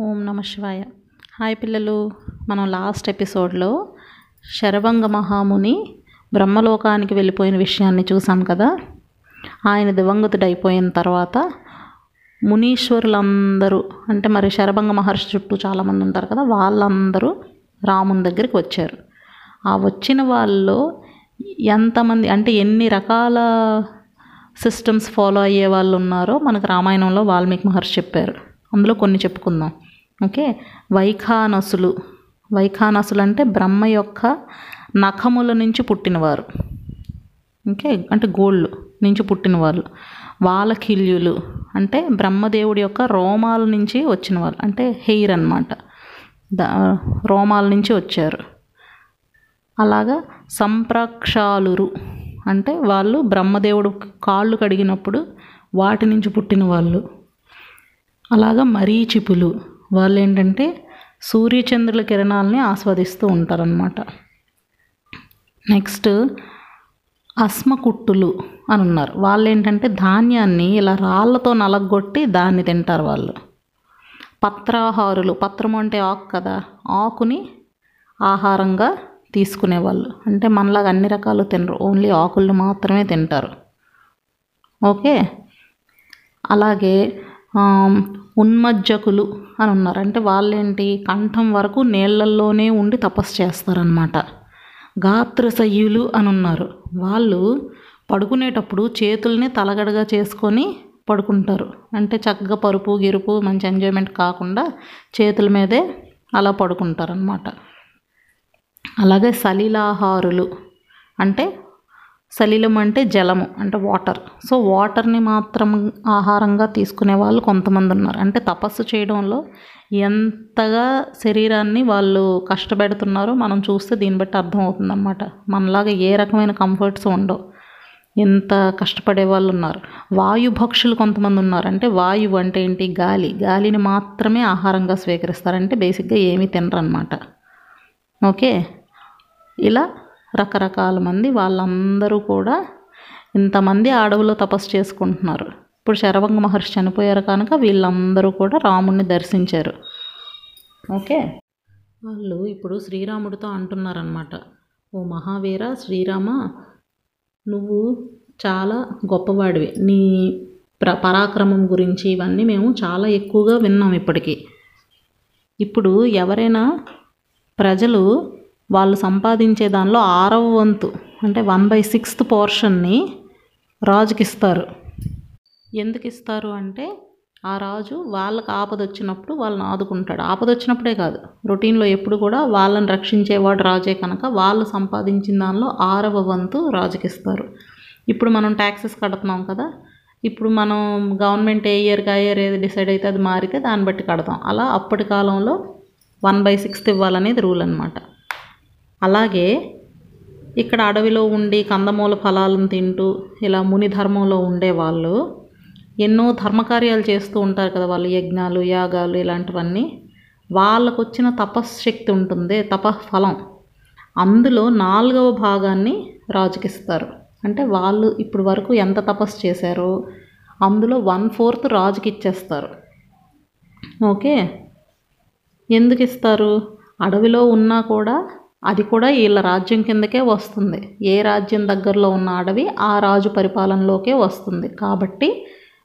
ఓం నమ శివాయ. హాయ్ పిల్లలు మనం లాస్ట్ ఎపిసోడ్లో శరభంగ మహాముని బ్రహ్మలోకానికి వెళ్ళిపోయిన విషయాన్ని చూసాం కదా? ఆయన దివంగతుడైపోయిన తర్వాత మునీశ్వరులందరూ అంటే మరి శరభంగ మహర్షి చుట్టూ చాలామంది ఉంటారు కదా వాళ్ళందరూ రాముని దగ్గరికి వచ్చారు. ఆ వచ్చిన వాళ్ళలో ఎంతమంది అంటే ఎన్ని రకాల సిస్టమ్స్ ఫాలో అయ్యే వాళ్ళు ఉన్నారో మనకు రామాయణంలో వాల్మీకి మహర్షి చెప్పారు. అందులో కొన్ని చెప్పుకుందాం. ఓకే? వైఖానసులు. వైఖానసులు అంటే బ్రహ్మ యొక్క నఖముల నుంచి పుట్టినవారు. ఓకే? అంటే గోళ్ళు నుంచి పుట్టిన వాళ్ళు వాలకిల్యులు అంటే బ్రహ్మదేవుడి యొక్క రోమాల నుంచి వచ్చిన వాళ్ళు అంటే హెయిర్ అనమాట రోమాల నుంచి వచ్చారు. అలాగా సంప్రక్షాలురు అంటే వాళ్ళు బ్రహ్మదేవుడు కాళ్ళు కడిగినప్పుడు వాటి నుంచి పుట్టిన వాళ్ళు అలాగా మరీచిపులు వాళ్ళు ఏంటంటే సూర్యచంద్రుల కిరణాలని ఆస్వాదిస్తూ ఉంటారనమాట నెక్స్ట్ అస్మకుట్టులు అని ఉన్నారు. వాళ్ళు ఏంటంటే ధాన్యాన్ని ఇలా రాళ్ళతో నలగొట్టి దాన్ని తింటారు వాళ్ళు. పత్రాహారులు పత్రం అంటే ఆకు కదా ఆకుని ఆహారంగా తీసుకునేవాళ్ళు. అంటే మనలాగా అన్ని రకాలు తినరు ఓన్లీ ఆకులను మాత్రమే తింటారు. ఓకే? అలాగే ఉన్మజ్జకులు అని ఉన్నారు. అంటే వాళ్ళేంటి? కంఠం వరకు నీళ్ళల్లోనే ఉండి తపస్సు చేస్తారనమాట గాత్రసయ్యులు అని ఉన్నారు. వాళ్ళు పడుకునేటప్పుడు చేతుల్ని తలగడగా చేసుకొని పడుకుంటారు. అంటే చక్కగా పరుపు గిరుపు మంచి ఎంజాయ్మెంట్ కాకుండా చేతుల మీదే అలా పడుకుంటారనమాట అలాగే సలిలాహారులు. అంటే సలీలం అంటే జలము అంటే వాటర్ సో వాటర్ని మాత్రం ఆహారంగా తీసుకునే వాళ్ళు కొంతమంది ఉన్నారు. అంటే తపస్సు చేయడంలో ఎంతగా శరీరాన్ని వాళ్ళు కష్టపెడుతున్నారో మనం చూస్తే దీన్ని బట్టి అర్థమవుతుందన్నమాట. మనలాగా ఏ రకమైన కంఫర్ట్స్ ఉండవు. ఎంత కష్టపడే వాళ్ళు ఉన్నారు. వాయుభక్షులు కొంతమంది ఉన్నారు. అంటే వాయువు అంటే ఏంటి? గాలి. గాలిని మాత్రమే ఆహారంగా స్వీకరిస్తారంటే బేసిక్గా ఏమీ తినరు అనమాట ఓకే ఇలా రకరకాల మంది వాళ్ళందరూ కూడా ఇంతమంది అడవులో తపస్సు చేసుకుంటున్నారు. ఇప్పుడు శరభంగ మహర్షి చనిపోయారు కనుక వీళ్ళందరూ కూడా రాముడిని దర్శించారు. ఓకే? వాళ్ళు ఇప్పుడు శ్రీరాముడితో అంటున్నారనమాట ఓ మహావీర శ్రీరామ నువ్వు చాలా గొప్పవాడివి. నీ ప్ర పరాక్రమం గురించి ఇవన్నీ మేము చాలా ఎక్కువగా విన్నాం ఇప్పటికీ. ఇప్పుడు ఎవరైనా ప్రజలు వాళ్ళు సంపాదించే దానిలో ఆరవ వంతు అంటే వన్ బై సిక్స్త్ పోర్షన్ని రాజుకి ఇస్తారు ఎందుకు ఇస్తారు అంటే ఆ రాజు వాళ్ళకి ఆపద వచ్చినప్పుడు వాళ్ళని ఆదుకుంటాడు. ఆపద వచ్చినప్పుడే కాదు రొటీన్లో ఎప్పుడు కూడా వాళ్ళని రక్షించేవాడు రాజే కనుక వాళ్ళు సంపాదించిన దానిలో ఆరవ వంతు రాజుకి ఇస్తారు ఇప్పుడు మనం ట్యాక్సెస్ కడుతున్నాం కదా ఇప్పుడు మనం గవర్నమెంట్ ఏ ఇయర్కి ఆ ఇయర్ ఏది డిసైడ్ అయితే అది మారితే దాన్ని బట్టి కడతాం. అలా అప్పటి కాలంలో వన్ బై సిక్స్త్ ఇవ్వాలనేది రూల్ అనమాట అలాగే ఇక్కడ అడవిలో ఉండి కందమూల ఫలాలను తింటూ ఇలా ముని ధర్మంలో ఉండేవాళ్ళు ఎన్నో ధర్మకార్యాలు చేస్తూ ఉంటారు కదా వాళ్ళు యజ్ఞాలు యాగాలు ఇలాంటివన్నీ. వాళ్ళకు వచ్చిన తపశ్శక్తి ఉంటుంది తపఫలం. అందులో నాలుగవ భాగాన్ని రాజుకిస్తారు. అంటే వాళ్ళు ఇప్పుడు వరకు ఎంత తపస్సు చేశారో అందులో వన్ ఫోర్త్ రాజుకి ఇచ్చేస్తారు ఓకే? ఎందుకు ఇస్తారు అడవిలో ఉన్నా కూడా అది కూడా వీళ్ళ రాజ్యం కిందకే వస్తుంది. ఏ రాజ్యం దగ్గరలో ఉన్న అడవి ఆ రాజు పరిపాలనలోకే వస్తుంది. కాబట్టి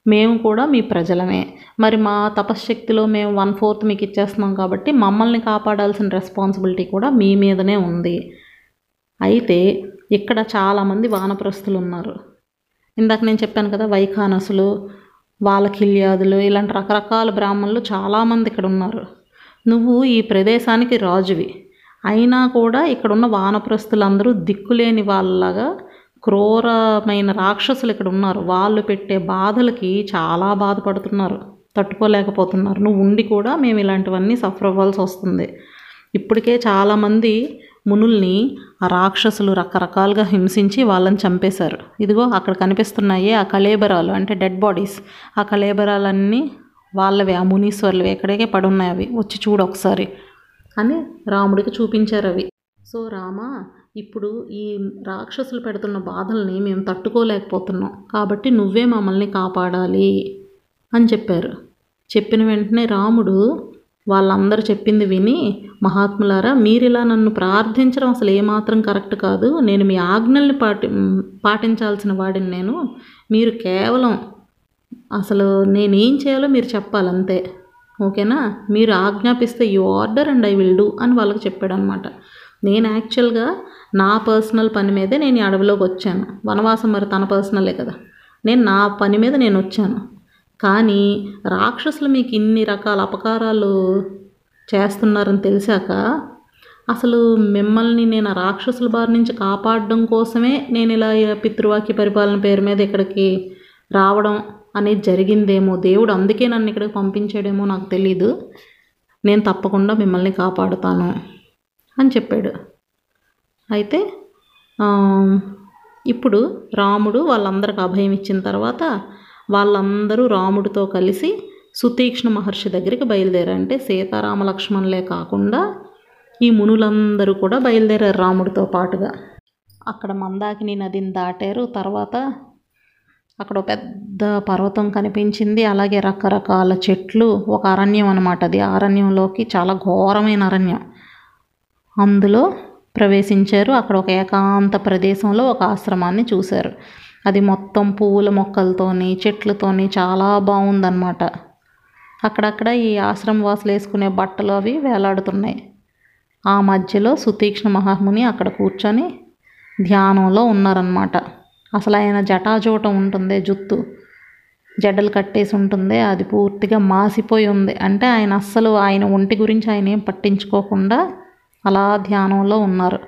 మేము కూడా మీ ప్రజలమే. మరి మా తపశ్శక్తిలో మేము వన్ ఫోర్త్ మీకు ఇచ్చేస్తున్నాం కాబట్టి మమ్మల్ని కాపాడాల్సిన రెస్పాన్సిబిలిటీ కూడా మీ మీదనే ఉంది. అయితే ఇక్కడ చాలామంది వానప్రస్తులు ఉన్నారు. ఇందాక నేను చెప్పాను కదా వైఖానసులు వాలకిల్యాదులు ఇలాంటి రకరకాల బ్రాహ్మణులు చాలామంది ఇక్కడ ఉన్నారు. నువ్వు ఈ ప్రదేశానికి రాజువి. అయినా కూడా ఇక్కడున్న వానప్రస్తులందరూ దిక్కులేని వాళ్ళలాగా క్రూరమైన రాక్షసులు ఇక్కడ ఉన్నారు వాళ్ళు పెట్టే బాధలకి చాలా బాధపడుతున్నారు తట్టుకోలేకపోతున్నారు. నువ్వు ఉండి కూడా మేము ఇలాంటివన్నీ సఫర్ అవ్వాల్సి వస్తుంది. ఇప్పటికే చాలామంది మునుల్ని ఆ రాక్షసులు రకరకాలుగా హింసించి వాళ్ళని చంపేశారు. ఇదిగో అక్కడ కనిపిస్తున్నాయి ఆ కళేబరాలు అంటే డెడ్ బాడీస్ ఆ కళేబరాలన్నీ వాళ్ళవే ఆ మునీశ్వర్లవి ఎక్కడికే పడున్నాయి అవి వచ్చి చూడు ఒకసారి. అని రాముడికి చూపించారు అవి. సో రామ ఇప్పుడు ఈ రాక్షసులు పెడుతున్న బాధల్ని మేము తట్టుకోలేకపోతున్నాం. కాబట్టి నువ్వే మమ్మల్ని కాపాడాలి అని చెప్పారు. చెప్పిన వెంటనే రాముడు వాళ్ళందరూ చెప్పింది విని మహాత్ములారా మీరు ఇలా నన్ను ప్రార్థించడం అసలు ఏమాత్రం కరెక్ట్ కాదు. నేను మీ ఆజ్ఞల్ని పాటి పాటించాల్సిన వాడిని నేను. మీరు కేవలం అసలు నేనేం చేయాలో మీరు చెప్పాలి అంతే ఓకేనా? మీరు ఆజ్ఞాపిస్తే you order and I will do అని వాళ్ళకి చెప్పాడు అనమాట నేను యాక్చువల్గా నా పర్సనల్ పని మీదే నేను ఈ అడవిలోకి వచ్చాను. వనవాసం మరి తన పర్సనలే కదా. నేను నా పని మీద నేను వచ్చాను. కానీ రాక్షసులు మీకు ఇన్ని రకాల అపకారాలు చేస్తున్నారని తెలిసాక అసలు మిమ్మల్ని నేను ఆ రాక్షసుల బారి నుంచి కాపాడడం కోసమే నేను ఇలా పితృవాక్య పరిపాలన పేరు మీద ఇక్కడికి రావడం అనేది జరిగిందేమో. దేవుడు అందుకే నన్ను ఇక్కడికి పంపించాడేమో నాకు తెలీదు. నేను తప్పకుండా మిమ్మల్ని కాపాడుతాను అని చెప్పాడు. అయితే ఇప్పుడు రాముడు వాళ్ళందరికి అభయం ఇచ్చిన తర్వాత వాళ్ళందరూ రాముడితో కలిసి సుతీక్ష్ణ మహర్షి దగ్గరికి బయలుదేరారంటే సీతారామ లక్ష్మణులే కాకుండా ఈ మునులందరూ కూడా బయలుదేరారు రాముడితో పాటుగా. అక్కడ మందాకిని నదిని దాటారు. తర్వాత అక్కడ ఒక పెద్ద పర్వతం కనిపించింది. అలాగే రకరకాల చెట్లు ఒక అరణ్యం అనమాట అది. ఆ అరణ్యంలోకి చాలా ఘోరమైన అరణ్యం. అందులో ప్రవేశించారు. అక్కడ ఒక ఏకాంత ప్రదేశంలో ఒక ఆశ్రమాన్ని చూశారు. అది మొత్తం పువ్వుల మొక్కలతోని చెట్లతోని చాలా బాగుందన్నమాట. అక్కడక్కడ ఈ ఆశ్రమ వాసులు వేసుకునే బట్టలు అవి వేలాడుతున్నాయి. ఆ మధ్యలో సుతీక్ష్ణ మహాముని అక్కడ కూర్చొని ధ్యానంలో ఉన్నారనమాట అసలు ఆయన జటాజూటం ఉంటుంది జుత్తు జడలు కట్టేసి ఉంటుంది అది పూర్తిగా మాసిపోయి ఉంది. అంటే ఆయన అస్సలు ఆయన ఒంటి గురించి ఆయన ఏం పట్టించుకోకుండా అలా ధ్యానంలో ఉన్నారు.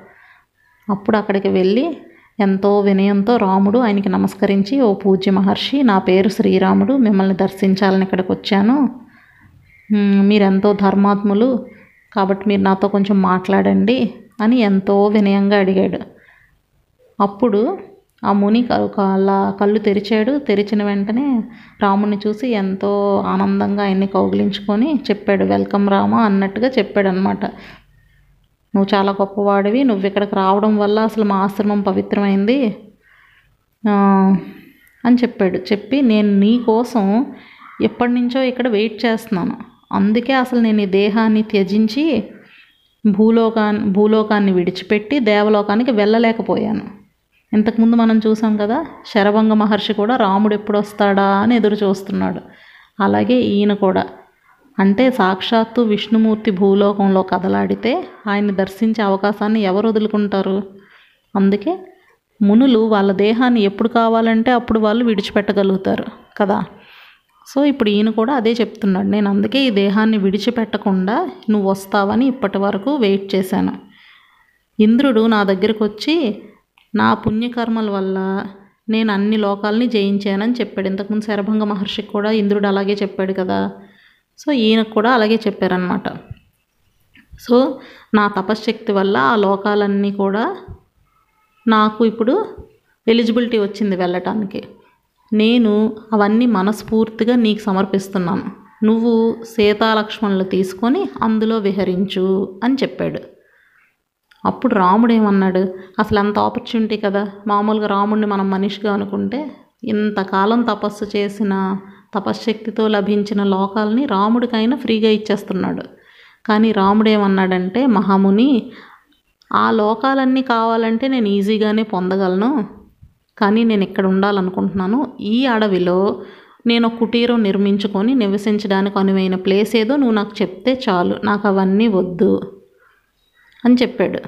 అప్పుడు అక్కడికి వెళ్ళి ఎంతో వినయంతో రాముడు ఆయనకి నమస్కరించి ఓ పూజ్య మహర్షి నా పేరు శ్రీరాముడు మిమ్మల్ని దర్శించాలని ఇక్కడికి వచ్చాను. మీరెంతో ధర్మాత్ములు కాబట్టి మీరు నాతో కొంచెం మాట్లాడండి అని ఎంతో వినయంగా అడిగాడు. అప్పుడు ఆ ముని కళ్ళ కళ్ళు తెరిచాడు. తెరిచిన వెంటనే రాముని చూసి ఎంతో ఆనందంగా ఆయన్ని కౌగిలించుకొని చెప్పాడు వెల్కమ్ రామ అన్నట్టుగా చెప్పాడు అనమాట నువ్వు చాలా గొప్పవాడివి. నువ్వు ఇక్కడికి రావడం వల్ల అసలు మా ఆశ్రమం పవిత్రమైంది. అని చెప్పాడు. చెప్పి నేను నీ కోసం ఎప్పటి నుంచో ఇక్కడ వెయిట్ చేస్తున్నాను. అందుకే అసలు నేను ఈ దేహాన్ని త్యజించి భూలోకాన్ని భూలోకాన్ని విడిచిపెట్టి దేవలోకానికి వెళ్ళలేకపోయాను. ఇంతకుముందు మనం చూసాం కదా శరభంగ మహర్షి కూడా రాముడు ఎప్పుడు వస్తాడా అని ఎదురు చూస్తున్నాడు. అలాగే ఈయన కూడా. అంటే సాక్షాత్తు విష్ణుమూర్తి భూలోకంలో కదలాడితే ఆయన్ని దర్శించే అవకాశాన్ని ఎవరు వదులుకుంటారు? అందుకే మునులు వాళ్ళ దేహాన్ని ఎప్పుడు కావాలంటే అప్పుడు వాళ్ళు విడిచిపెట్టగలుగుతారు కదా. సో ఇప్పుడు ఈయన కూడా అదే చెప్తున్నాడు. నేను అందుకే ఈ దేహాన్ని విడిచిపెట్టకుండా నువ్వు వస్తావని ఇప్పటి వరకు వెయిట్ చేశాను. ఇంద్రుడు నా దగ్గరకు వచ్చి నా పుణ్యకర్మల వల్ల నేను అన్ని లోకాలని జయించానని చెప్పాడు. ఇంతకుముందు శరభంగ మహర్షికి కూడా ఇంద్రుడు అలాగే చెప్పాడు కదా. సో ఈయనకు కూడా అలాగే చెప్పారనమాట సో నా తపశ్శక్తి వల్ల ఆ లోకాలన్నీ కూడా నాకు ఇప్పుడు ఎలిజిబిలిటీ వచ్చింది వెళ్ళటానికి. నేను అవన్నీ మనస్ఫూర్తిగా నీకు సమర్పిస్తున్నాను. నువ్వు సీతాలక్ష్మణులు తీసుకొని అందులో విహరించు అని చెప్పాడు. అప్పుడు రాముడు ఏమన్నాడు? అసలు అంత ఆపర్చునిటీ కదా. మామూలుగా రాముడిని మనం మనిషిగా అనుకుంటే ఇంతకాలం తపస్సు చేసిన తపశ్శక్తితో లభించిన లోకాలని రాముడికైనా ఫ్రీగా ఇచ్చేస్తున్నాడు. కానీ రాముడు ఏమన్నాడంటే మహాముని ఆ లోకాలన్నీ కావాలంటే నేను ఈజీగానే పొందగలను. కానీ నేను ఇక్కడ ఉండాలనుకుంటున్నాను. ఈ అడవిలో నేను కుటీరం నిర్మించుకొని నివసించడానికి అనువైన ప్లేస్ ఏదో నువ్వు నాకు చెప్తే చాలు. నాకు అవన్నీ వద్దు. అని చెప్పాడు.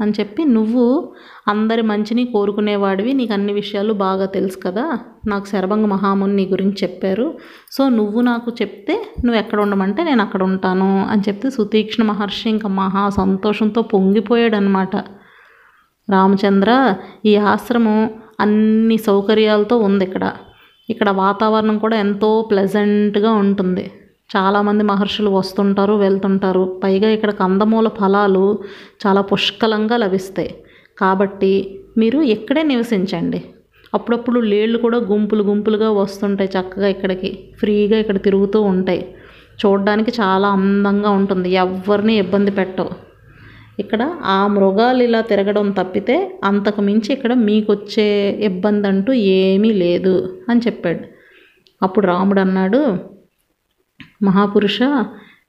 అని చెప్పి నువ్వు అందరి మంచిని కోరుకునేవాడివి నీకు అన్ని విషయాలు బాగా తెలుసు కదా నాకు శరభంగ మహాముని నీ గురించి చెప్పారు. సో నువ్వు నాకు చెప్తే నువ్వు ఎక్కడ ఉండమంటే నేను అక్కడ ఉంటాను అని చెప్తే సుతీక్ష్ణ మహర్షి ఇంకా మహా సంతోషంతో పొంగిపోయాడు అనమాట రామచంద్ర ఈ ఆశ్రమం అన్ని సౌకర్యాలతో ఉంది ఇక్కడ. ఇక్కడ వాతావరణం కూడా ఎంతో ప్లెజెంట్గా ఉంటుంది. చాలామంది మహర్షులు వస్తుంటారు వెళ్తుంటారు. పైగా ఇక్కడ కందమూల ఫలాలు చాలా పుష్కలంగా లభిస్తాయి. కాబట్టి మీరు ఇక్కడే నివసించండి. అప్పుడప్పుడు లేళ్ళు కూడా గుంపులు గుంపులుగా వస్తుంటాయి చక్కగా ఇక్కడికి. ఫ్రీగా ఇక్కడ తిరుగుతూ ఉంటాయి. చూడడానికి చాలా అందంగా ఉంటుంది. ఎవరిని ఇబ్బంది పెట్టవు. ఇక్కడ ఆ మృగాలు ఇలా తిరగడం తప్పితే అంతకు మించి ఇక్కడ మీకు వచ్చే ఇబ్బంది అంటూ ఏమీ లేదు అని చెప్పాడు. అప్పుడు రాముడు అన్నాడు మహాపురుష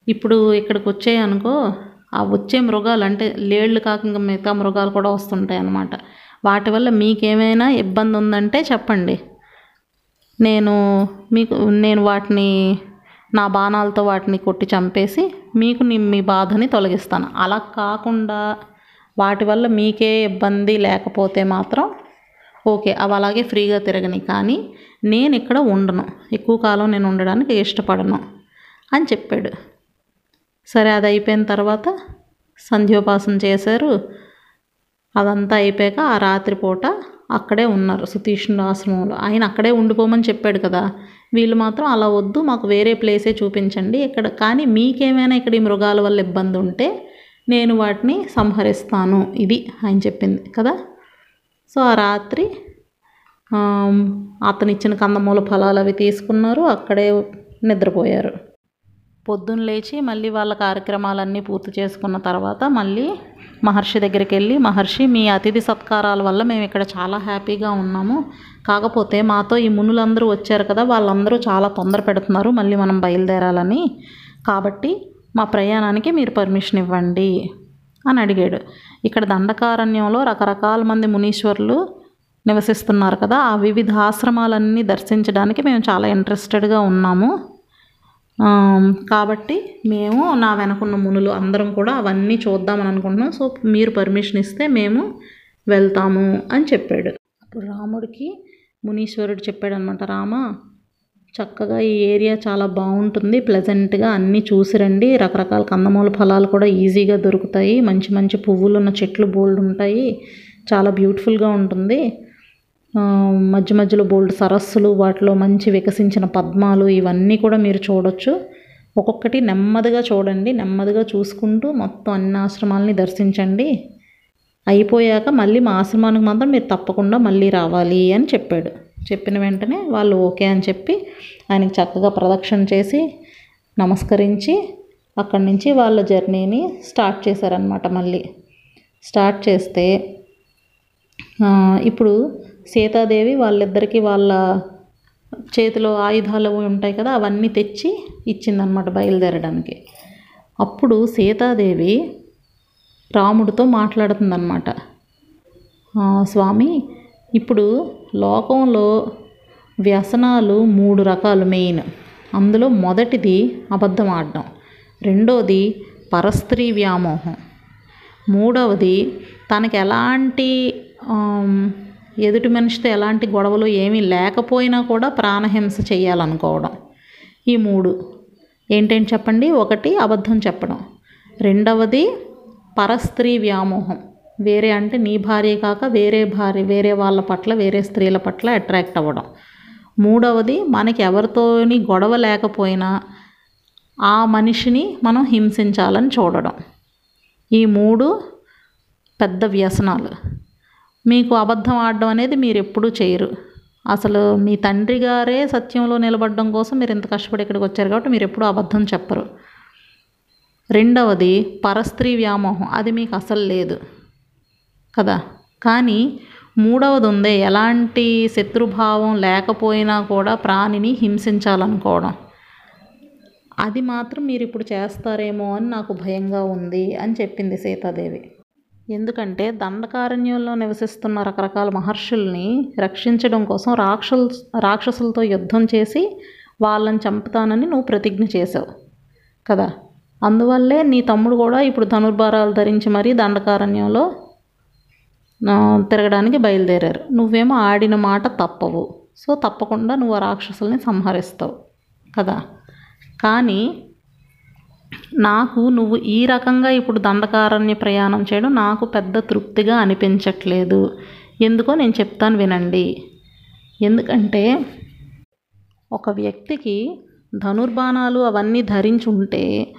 ఇప్పుడు ఇక్కడికి వచ్చాయనుకో ఆ వచ్చే మృగాలు అంటే లేళ్ళు కాక ఇంకా మిగతా మృగాలు కూడా వస్తుంటాయి అన్నమాట. వాటి వల్ల మీకేమైనా ఇబ్బంది ఉందంటే చెప్పండి. నేను మీకు నేను వాటిని నా బాణాలతో వాటిని కొట్టి చంపేసి మీకు మీ బాధని తొలగిస్తాను. అలా కాకుండా వాటి వల్ల మీకే ఇబ్బంది లేకపోతే మాత్రం ఓకే అవి అలాగే ఫ్రీగా తిరగని. కానీ నేను ఇక్కడ ఉండను. ఎక్కువ కాలం నేను ఉండడానికి ఇష్టపడను. అని చెప్పాడు. సరే అది అయిపోయిన తర్వాత సంధ్యోపాసన చేశారు. అదంతా అయిపోయాక ఆ రాత్రిపూట అక్కడే ఉన్నారు సుతీష్ణుడు ఆశ్రమంలో ఆయన అక్కడే ఉండిపోమని చెప్పాడు కదా. వీళ్ళు మాత్రం అలా వద్దు మాకు వేరే ప్లేసే చూపించండి. ఇక్కడ కానీ మీకేమైనా ఇక్కడ ఈ మృగాల వల్ల ఇబ్బంది ఉంటే నేను వాటిని సంహరిస్తాను ఇది ఆయన చెప్పింది కదా. సో ఆ రాత్రి అతనిచ్చిన కందమూల ఫలాలు అవి తీసుకున్నారు అక్కడే నిద్రపోయారు. పొద్దున్న లేచి మళ్ళీ వాళ్ళ కార్యక్రమాలన్నీ పూర్తి చేసుకున్న తర్వాత మళ్ళీ మహర్షి దగ్గరికి వెళ్ళి మహర్షి మీ అతిథి సత్కారాల వల్ల మేము ఇక్కడ చాలా హ్యాపీగా ఉన్నాము. కాకపోతే మాతో ఈ మునులందరూ వచ్చారు కదా వాళ్ళందరూ చాలా తొందర పెడుతున్నారు మళ్ళీ మనం బయలుదేరాలని. కాబట్టి మా ప్రయాణానికి మీరు పర్మిషన్ ఇవ్వండి అని అడిగాడు. ఇక్కడ దండకారణ్యంలో రకరకాల మంది మునీశ్వరులు నివసిస్తున్నారు కదా ఆ వివిధ ఆశ్రమాలన్నీ దర్శించడానికి మేము చాలా ఇంట్రెస్టెడ్గా ఉన్నాము. కాబట్టి మేము నా వెనకున్న మునులు అందరం కూడా అవన్నీ చూద్దామని అనుకుంటున్నాం. సో మీరు పర్మిషన్ ఇస్తే మేము వెళ్తాము అని చెప్పాడు. అప్పుడు రాముడికి మునీశ్వరుడు చెప్పాడు అనమాట రామ చక్కగా ఈ ఏరియా చాలా బాగుంటుంది ప్లెజెంట్గా అన్నీ చూసి రండి రకరకాల కందమూల ఫలాలు కూడా ఈజీగా దొరుకుతాయి. మంచి మంచి పువ్వులు ఉన్న చెట్లు బోల్డ్ ఉంటాయి. చాలా బ్యూటిఫుల్గా ఉంటుంది. మధ్య మధ్యలో బోల్డ్ సరస్సులు వాటిలో మంచి వికసించిన పద్మాలు ఇవన్నీ కూడా మీరు చూడొచ్చు. ఒక్కొక్కటి నెమ్మదిగా చూడండి నెమ్మదిగా చూసుకుంటూ మొత్తం అన్ని ఆశ్రమాలని దర్శించండి. అయిపోయాక మళ్ళీ మా ఆశ్రమానికి మాత్రం మీరు తప్పకుండా మళ్ళీ రావాలి అని చెప్పాడు. చెప్పిన వెంటనే వాళ్ళు ఓకే అని చెప్పి ఆయనకి చక్కగా ప్రదక్షిణ చేసి నమస్కరించి అక్కడి నుంచి వాళ్ళ జర్నీని స్టార్ట్ చేశారనమాట మళ్ళీ. స్టార్ట్ చేస్తే ఇప్పుడు సీతాదేవి వాళ్ళిద్దరికీ వాళ్ళ చేతిలో ఆయుధాలు అవి ఉంటాయి కదా అవన్నీ తెచ్చి ఇచ్చిందనమాట బయలుదేరడానికి. అప్పుడు సీతాదేవి రాముడితో మాట్లాడుతుందన్నమాట. స్వామి ఇప్పుడు లోకంలో వ్యసనాలు మూడు రకాలు మెయిన్. అందులో మొదటిది అబద్ధం ఆడడం రెండోది పరస్త్రీ వ్యామోహం మూడవది తనకి ఎలాంటి ఎదుటి మనిషితో ఎలాంటి గొడవలు ఏమీ లేకపోయినా కూడా ప్రాణహింస చేయాలనుకోవడం. ఈ మూడు. ఏంటంటే చెప్పండి? ఒకటి అబద్ధం చెప్పడం. రెండవది పరస్త్రీ వ్యామోహం. వేరే అంటే నీ భార్య కాక వేరే భార్య వేరే వాళ్ళ పట్ల వేరే స్త్రీల పట్ల అట్రాక్ట్ అవ్వడం. మూడవది మనకి ఎవరితోని గొడవ లేకపోయినా ఆ మనిషిని మనం హింసించాలని చూడడం. ఈ మూడు పెద్ద వ్యసనాలు. మీకు అబద్ధం ఆడడం అనేది మీరు ఎప్పుడూ చేయరు. అసలు మీ తండ్రి గారే సత్యంలో నిలబడడం కోసం మీరు ఇంత కష్టపడి ఇక్కడికి వచ్చారు కాబట్టి మీరు ఎప్పుడూ అబద్ధం చెప్పరు. రెండవది పరస్త్రీ వ్యామోహం. అది మీకు అసలు లేదు. కదా? కానీ మూడవది ఉందే ఎలాంటి శత్రుభావం లేకపోయినా కూడా ప్రాణిని హింసించాలనుకోవడం. అది మాత్రం మీరు ఇప్పుడు చేస్తారేమో అని నాకు భయంగా ఉంది అని చెప్పింది సీతాదేవి. ఎందుకంటే దండకారణ్యంలో నివసిస్తున్న రకరకాల మహర్షుల్ని రక్షించడం కోసం రాక్షసు రాక్షసులతో యుద్ధం చేసి వాళ్ళని చంపుతానని నువ్వు ప్రతిజ్ఞ చేసావు కదా? అందువల్లే నీ తమ్ముడు కూడా ఇప్పుడు ధనుర్భారాలు ధరించి మరీ దండకారణ్యంలో తిరగడానికి బయలుదేరారు. నువ్వేమో ఆడిన మాట తప్పవు. సో తప్పకుండా నువ్వు ఆ రాక్షసుల్ని సంహరిస్తావు కదా? కానీ నాకు నువ్వు ఈ రకంగా ఇప్పుడు దండకారణ్య ప్రయాణం చేయడం నాకు పెద్ద తృప్తిగా అనిపించట్లేదు. ఎందుకో నేను చెప్తాను వినండి. ఎందుకంటే ఒక వ్యక్తికి ధనుర్బాణాలు అవన్నీ ధరించి ఉంటే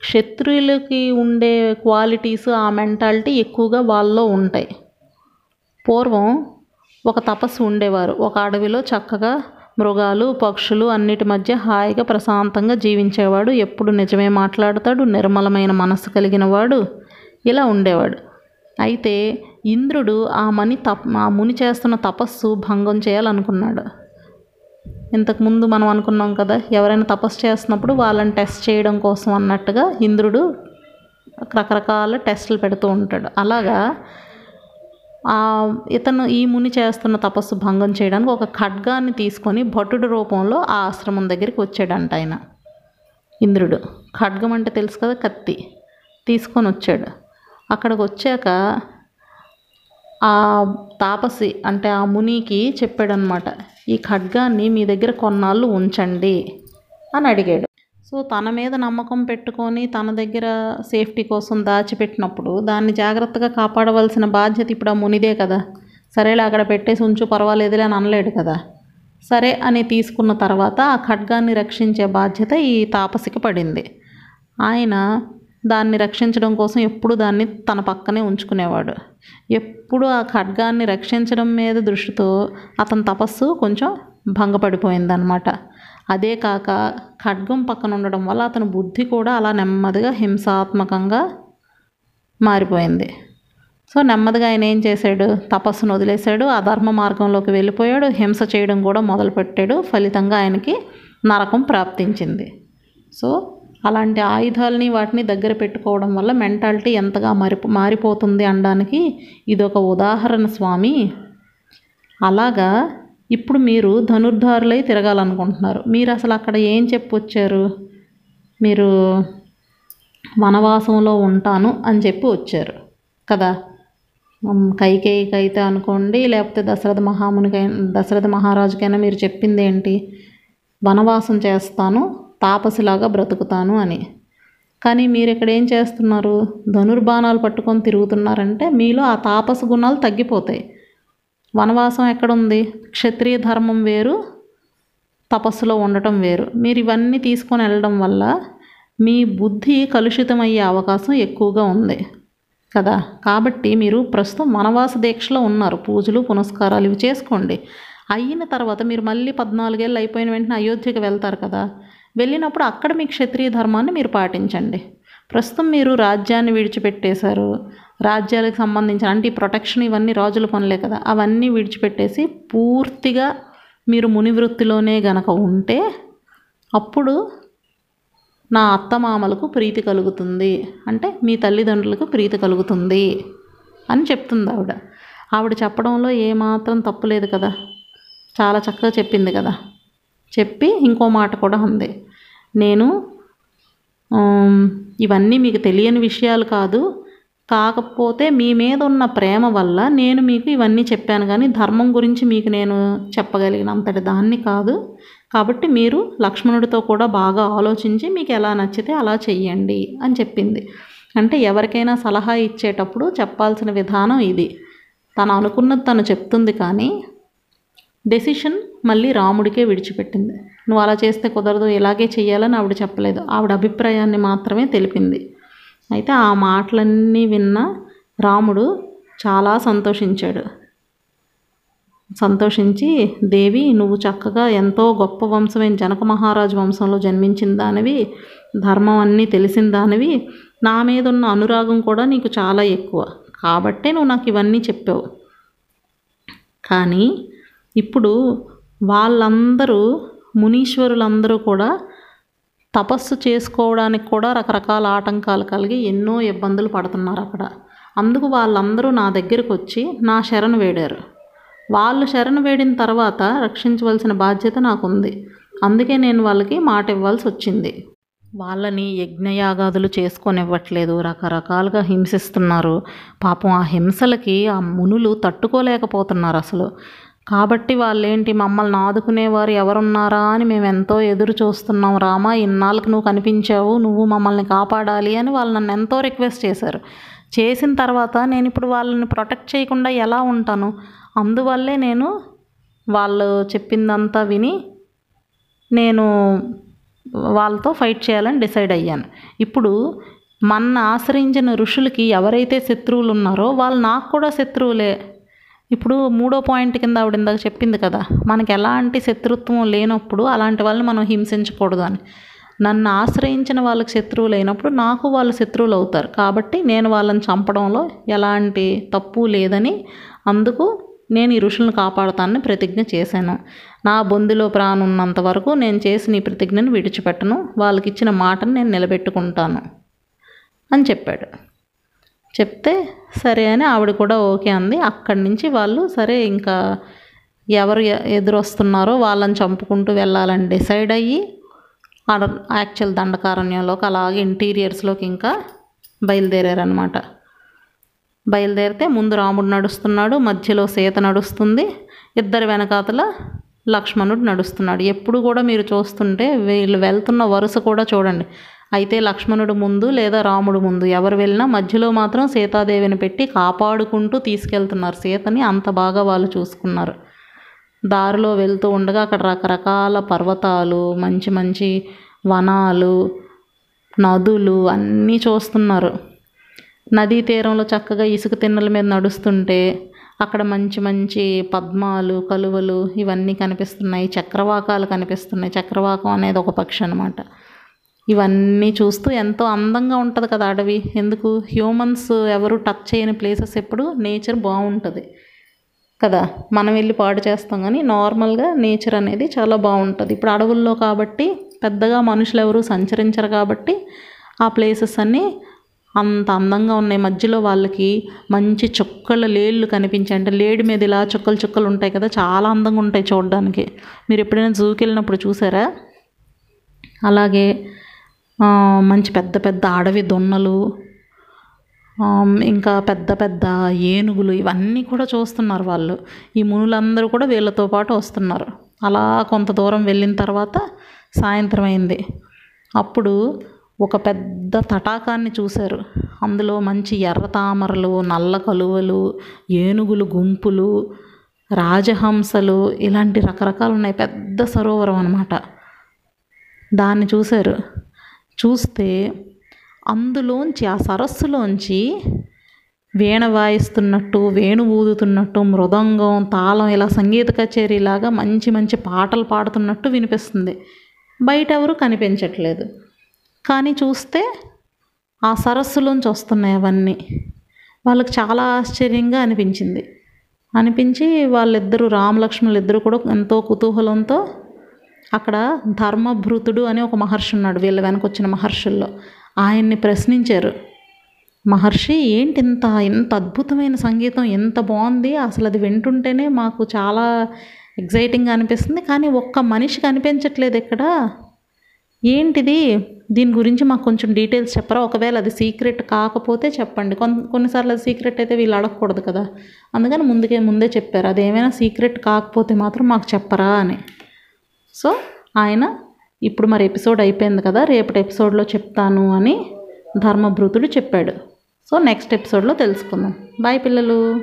క్షత్రియులకి ఉండే క్వాలిటీస్ ఆ మెంటాలిటీ ఎక్కువగా వాళ్ళలో ఉంటాయి. పూర్వం ఒక తపస్సు ఉండేవారు. ఒక అడవిలో చక్కగా మృగాలు పక్షులు అన్నిటి మధ్య హాయిగా ప్రశాంతంగా జీవించేవాడు. ఎప్పుడు నిజమే మాట్లాడతాడు నిర్మలమైన మనసు కలిగిన వాడు ఇలా ఉండేవాడు. అయితే ఇంద్రుడు ఆ మని తప్ ఆ ముని చేస్తున్న తపస్సు భంగం చేయాలనుకున్నాడు. ఇంతకుముందు మనం అనుకున్నాం కదా ఎవరైనా తపస్సు చేస్తున్నప్పుడు వాళ్ళని టెస్ట్ చేయడం కోసం అన్నట్టుగా ఇంద్రుడు రకరకాల టెస్టులు పెడుతూ ఉంటాడు. అలాగా ఇతను ఈ ముని చేస్తున్న తపస్సు భంగం చేయడానికి ఒక ఖడ్గాన్ని తీసుకొని భటుడు రూపంలో ఆ ఆశ్రమం దగ్గరికి వచ్చాడంట ఆయన. ఇంద్రుడు. ఖడ్గం అంటే తెలుసు కదా కత్తి. తీసుకొని వచ్చాడు. అక్కడికి వచ్చాక ఆ తాపసి అంటే ఆ మునికి చెప్పాడనమాట ఈ ఖడ్గాన్ని మీ దగ్గర కొన్నాళ్ళు ఉంచండి అని అడిగాడు. సో తన మీద నమ్మకం పెట్టుకొని తన దగ్గర సేఫ్టీ కోసం దాచిపెట్టినప్పుడు దాన్ని జాగ్రత్తగా కాపాడవలసిన బాధ్యత ఇప్పుడు ఆ మునిదే కదా. సరేలే అక్కడ పెట్టేసి ఉంచు పర్వాలేదులే అని అనలేడు కదా. సరే అని తీసుకున్న తర్వాత ఆ ఖడ్గాన్ని రక్షించే బాధ్యత ఈ తాపసికి పడింది. ఆయన దాన్ని రక్షించడం కోసం ఎప్పుడు దాన్ని తన పక్కనే ఉంచుకునేవాడు. ఎప్పుడు ఆ ఖడ్గాన్ని రక్షించడం మీద దృష్టితో అతని తపస్సు కొంచెం భంగపడిపోయిందనమాట అదే కాక ఖడ్గం పక్కన ఉండడం వల్ల అతని బుద్ధి కూడా అలా నెమ్మదిగా హింసాత్మకంగా మారిపోయింది. సో నెమ్మదిగా ఆయన ఏం చేశాడు? తపస్సును వదిలేశాడు. అధర్మ మార్గంలోకి వెళ్ళిపోయాడు. హింస చేయడం కూడా మొదలుపెట్టాడు. ఫలితంగా ఆయనకి నరకం ప్రాప్తించింది. సో అలాంటి ఆయుధాలని వాటిని దగ్గర పెట్టుకోవడం వల్ల మెంటాలిటీ ఎంతగా మారి మారిపోతుంది అనడానికి ఇదొక ఉదాహరణ స్వామి. అలాగా ఇప్పుడు మీరు ధనుర్ధారులై తిరగాలనుకుంటున్నారు. మీరు అసలు అక్కడ ఏం చెప్పొచ్చారు? మీరు వనవాసంలో ఉంటాను అని చెప్పి వచ్చారు. కదా? ఉమ్, కైకేయికి అయితే అనుకోండి లేకపోతే దశరథ మహామునికైనా దశరథ మహారాజుకైనా మీరు చెప్పింది ఏంటి వనవాసం చేస్తాను తాపసిలాగా బ్రతుకుతాను అని. కానీ మీరు ఇక్కడ ఏం చేస్తున్నారు? ధనుర్బాణాలు పట్టుకొని తిరుగుతున్నారంటే మీలో ఆ తాపస గుణాలు తగ్గిపోతాయి. వనవాసం ఎక్కడుంది? క్షత్రియ ధర్మం వేరు తపస్సులో ఉండటం వేరు. మీరు ఇవన్నీ తీసుకొని వెళ్ళడం వల్ల మీ బుద్ధి కలుషితమయ్యే అవకాశం ఎక్కువగా ఉంది కదా? కాబట్టి మీరు ప్రస్తుతం వనవాస దీక్షలో ఉన్నారు. పూజలు పునస్కారాలు ఇవి చేసుకోండి. అయిన తర్వాత మీరు మళ్ళీ పద్నాలుగేళ్ళు అయిపోయిన వెంటనే అయోధ్యకి వెళ్తారు కదా? వెళ్ళినప్పుడు అక్కడ మీ క్షత్రియ ధర్మాన్ని మీరు పాటించండి. ప్రస్తుతం మీరు రాజ్యాన్ని విడిచిపెట్టేశారు. రాజ్యాలకు సంబంధించిన అంటే ఈ ప్రొటెక్షన్ ఇవన్నీ రాజుల పనులే కదా అవన్నీ విడిచిపెట్టేసి పూర్తిగా మీరు ముని వృత్తిలోనే గనక ఉంటే అప్పుడు నా అత్తమామలకు ప్రీతి కలుగుతుంది. అంటే మీ తల్లిదండ్రులకు ప్రీతి కలుగుతుంది అని చెప్తుంది ఆవిడ. ఆవిడ చెప్పడంలో ఏమాత్రం తప్పులేదు కదా. చాలా చక్కగా చెప్పింది కదా. చెప్పి ఇంకో మాట కూడా ఉంది. నేను ఇవన్నీ మీకు తెలియని విషయాలు కాదు. కాకపోతే మీ మీద ఉన్న ప్రేమ వల్ల నేను మీకు ఇవన్నీ చెప్పాను కానీ ధర్మం గురించి మీకు నేను చెప్పగలిగినంతటి దాన్ని కాదు. కాబట్టి మీరు లక్ష్మణుడితో కూడా బాగా ఆలోచించి మీకు ఎలా నచ్చితే అలా చెయ్యండి అని చెప్పింది. అంటే ఎవరికైనా సలహా ఇచ్చేటప్పుడు చెప్పాల్సిన విధానం ఇది. తను అనుకున్నది తను చెప్తుంది కానీ డెసిషన్ మళ్ళీ రాముడికే విడిచిపెట్టింది. నువ్వు అలా చేస్తే కుదరదు ఇలాగే చెయ్యాలని ఆవిడ చెప్పలేదు. ఆవిడ అభిప్రాయాన్ని మాత్రమే తెలిపింది. అయితే ఆ మాటలన్నీ విన్న రాముడు చాలా సంతోషించాడు. సంతోషించి దేవి నువ్వు చక్కగా ఎంతో గొప్ప వంశమైన జనక మహారాజు వంశంలో జన్మించిన దానివి ధర్మం అన్నీ తెలిసిన దానివి నా మీద ఉన్న అనురాగం కూడా నీకు చాలా ఎక్కువ. కాబట్టే నువ్వు నాకు ఇవన్నీ చెప్పావు. కానీ ఇప్పుడు వాళ్ళందరూ మునీశ్వరులందరూ కూడా తపస్సు చేసుకోవడానికి కూడా రకరకాల ఆటంకాలు కలిగి ఎన్నో ఇబ్బందులు పడుతున్నారు అక్కడ. అందుకు వాళ్ళందరూ నా దగ్గరకు వచ్చి నా శరణు వేడారు. వాళ్ళు శరణు వేడిన తర్వాత రక్షించవలసిన బాధ్యత నాకుంది. అందుకే నేను వాళ్ళకి మాట ఇవ్వాల్సి వచ్చింది. వాళ్ళని యజ్ఞయాగాదులు చేసుకొనివ్వట్లేదు. రకరకాలుగా హింసిస్తున్నారు. పాపం ఆ హింసలకి ఆ మునులు తట్టుకోలేకపోతున్నారు అసలు. కాబట్టి వాళ్ళేంటి మమ్మల్ని ఆదుకునేవారు ఎవరున్నారా అని మేము ఎంతో ఎదురు చూస్తున్నాం. రామా ఇన్నాళ్ళకి నువ్వు కనిపించావు నువ్వు మమ్మల్ని కాపాడాలి అని వాళ్ళు నన్ను ఎంతో రిక్వెస్ట్ చేశారు. చేసిన తర్వాత నేను ఇప్పుడు వాళ్ళని ప్రొటెక్ట్ చేయకుండా ఎలా ఉంటాను? అందువల్లే నేను వాళ్ళు చెప్పిందంతా విని నేను వాళ్ళతో ఫైట్ చేయాలని డిసైడ్ అయ్యాను. ఇప్పుడు మన ఆశ్రయించిన ఋషులకి ఎవరైతే శత్రువులు ఉన్నారో వాళ్ళు నాకు కూడా శత్రువులే. ఇప్పుడు మూడో పాయింట్ కింద ఆవిడ ఇందాక చెప్పింది కదా మనకి ఎలాంటి శత్రుత్వం లేనప్పుడు అలాంటి వాళ్ళని మనం హింసించకూడదు అని. నన్ను ఆశ్రయించిన వాళ్ళకి శత్రువులు అయినప్పుడు నాకు వాళ్ళు శత్రువులు అవుతారు. కాబట్టి నేను వాళ్ళని చంపడంలో ఎలాంటి తప్పు లేదని అందుకు నేను ఈ ఋషులను కాపాడుతానని ప్రతిజ్ఞ చేశాను. నా బొందిలో ప్రాణం ఉన్నంత వరకు నేను చేసిన ఈ ప్రతిజ్ఞను విడిచిపెట్టను. వాళ్ళకి ఇచ్చిన మాటను నేను నిలబెట్టుకుంటాను అని చెప్పాడు. చెప్తే సరే అని ఆవిడ కూడా ఓకే అంది. అక్కడి నుంచి వాళ్ళు సరే ఇంకా ఎవరు ఎ- ఎదురొస్తున్నారో వాళ్ళని చంపుకుంటూ వెళ్ళాలని డిసైడ్ అయ్యి యాక్చువల్ దండకారణ్యంలోకి అలాగే ఇంటీరియర్స్లోకి ఇంకా బయలుదేరారనమాట బయలుదేరితే ముందు రాముడు నడుస్తున్నాడు మధ్యలో సీత నడుస్తుంది ఇద్దరు వెనకాతల లక్ష్మణుడు నడుస్తున్నాడు. ఎప్పుడు కూడా మీరు చూస్తుంటే వీళ్ళు వెళ్తున్న వరుస కూడా చూడండి. అయితే లక్ష్మణుడు ముందు లేదా రాముడు ముందు ఎవరు వెళ్ళినా మధ్యలో మాత్రం సీతాదేవిని పెట్టి కాపాడుకుంటూ తీసుకెళ్తున్నారు. సీతని అంత బాగా వాళ్ళు చూసుకున్నారు. దారిలో వెళ్తూ ఉండగా అక్కడ రకరకాల పర్వతాలు మంచి మంచి వనాలు నదులు అన్నీ చూస్తున్నారు. నదీ తీరంలో చక్కగా ఇసుక తిన్నెల మీద నడుస్తుంటే అక్కడ మంచి మంచి పద్మాలు కలువలు ఇవన్నీ కనిపిస్తున్నాయి. చక్రవాకాలు కనిపిస్తున్నాయి. చక్రవాకం అనేది ఒక పక్షి అనమాట ఇవన్నీ చూస్తూ ఎంతో అందంగా ఉంటుంది కదా అడవి. ఎందుకు? హ్యూమన్స్ ఎవరు టచ్ చేయని ప్లేసెస్ ఎప్పుడు నేచర్ బాగుంటుంది కదా. మనం వెళ్ళి పాడు చేస్తాం కానీ నార్మల్గా నేచర్ అనేది చాలా బాగుంటుంది. ఇప్పుడు అడవుల్లో కాబట్టి పెద్దగా మనుషులు ఎవరు సంచరించరు కాబట్టి ఆ ప్లేసెస్ అన్నీ అంత అందంగా ఉన్నాయి. మధ్యలో వాళ్ళకి మంచి చుక్కల లేళ్ళు కనిపించాయి. అంటే లేడి మీద ఇలా చుక్కలు చుక్కలు ఉంటాయి కదా చాలా అందంగా ఉంటాయి చూడడానికి. మీరు ఎప్పుడైనా జూకి వెళ్ళినప్పుడు చూసారా? అలాగే మంచి పెద్ద పెద్ద అడవి దున్నలు ఇంకా పెద్ద పెద్ద ఏనుగులు ఇవన్నీ కూడా చూస్తున్నారు వాళ్ళు. ఈ మునులందరూ కూడా వీళ్ళతో పాటు వస్తున్నారు. అలా కొంత దూరం వెళ్ళిన తర్వాత సాయంత్రం అయింది. అప్పుడు ఒక పెద్ద తటాకాన్ని చూశారు. అందులో మంచి ఎర్ర తామరలు నల్ల కలువలు ఏనుగులు గుంపులు రాజహంసలు ఇలాంటి రకరకాలు ఉన్నాయి. పెద్ద సరోవరం అనమాట దాన్ని చూశారు. చూస్తే అందులోంచి ఆ సరస్సులోంచి వీణ వాయిస్తున్నట్టు వేణు ఊదుతున్నట్టు మృదంగం తాళం ఇలా సంగీత కచేరీలాగా మంచి మంచి పాటలు పాడుతున్నట్టు వినిపిస్తుంది. బయట ఎవరు కనిపించట్లేదు. కానీ చూస్తే ఆ సరస్సులోంచి వస్తున్నాయి అవన్నీ. వాళ్ళకి చాలా ఆశ్చర్యంగా అనిపించింది. అనిపించి వాళ్ళిద్దరూ రామలక్ష్మణులు ఇద్దరు కూడా ఎంతో కుతూహలంతో అక్కడ ధర్మభృతుడు అని ఒక మహర్షి ఉన్నాడు వీళ్ళ వెనక వచ్చిన మహర్షుల్లో. ఆయన్ని ప్రశ్నించారు మహర్షి ఏంటి ఇంత ఇంత అద్భుతమైన సంగీతం ఎంత బాగుంది? అసలు అది వింటుంటేనే మాకు చాలా ఎగ్జైటింగ్గా అనిపిస్తుంది. కానీ ఒక్క మనిషి కనిపించట్లేదు ఇక్కడ. ఏంటిది? దీని గురించి మాకు కొంచెం డీటెయిల్స్ చెప్పరా? ఒకవేళ అది సీక్రెట్ కాకపోతే చెప్పండి. కొన్ని కొన్నిసార్లు అది సీక్రెట్ అయితే వీళ్ళు అడగకూడదు కదా. అందుకని ముందుకే ముందే చెప్పారు. అది ఏమైనా సీక్రెట్ కాకపోతే మాత్రం మాకు చెప్పరా అని. సో ఆయన ఇప్పుడు మరి ఎపిసోడ్ అయిపోయింది కదా రేపటి ఎపిసోడ్లో చెప్తాను అని ధర్మభృతుడు చెప్పాడు. సో నెక్స్ట్ ఎపిసోడ్లో తెలుసుకుందాం. బాయ్ పిల్లలు.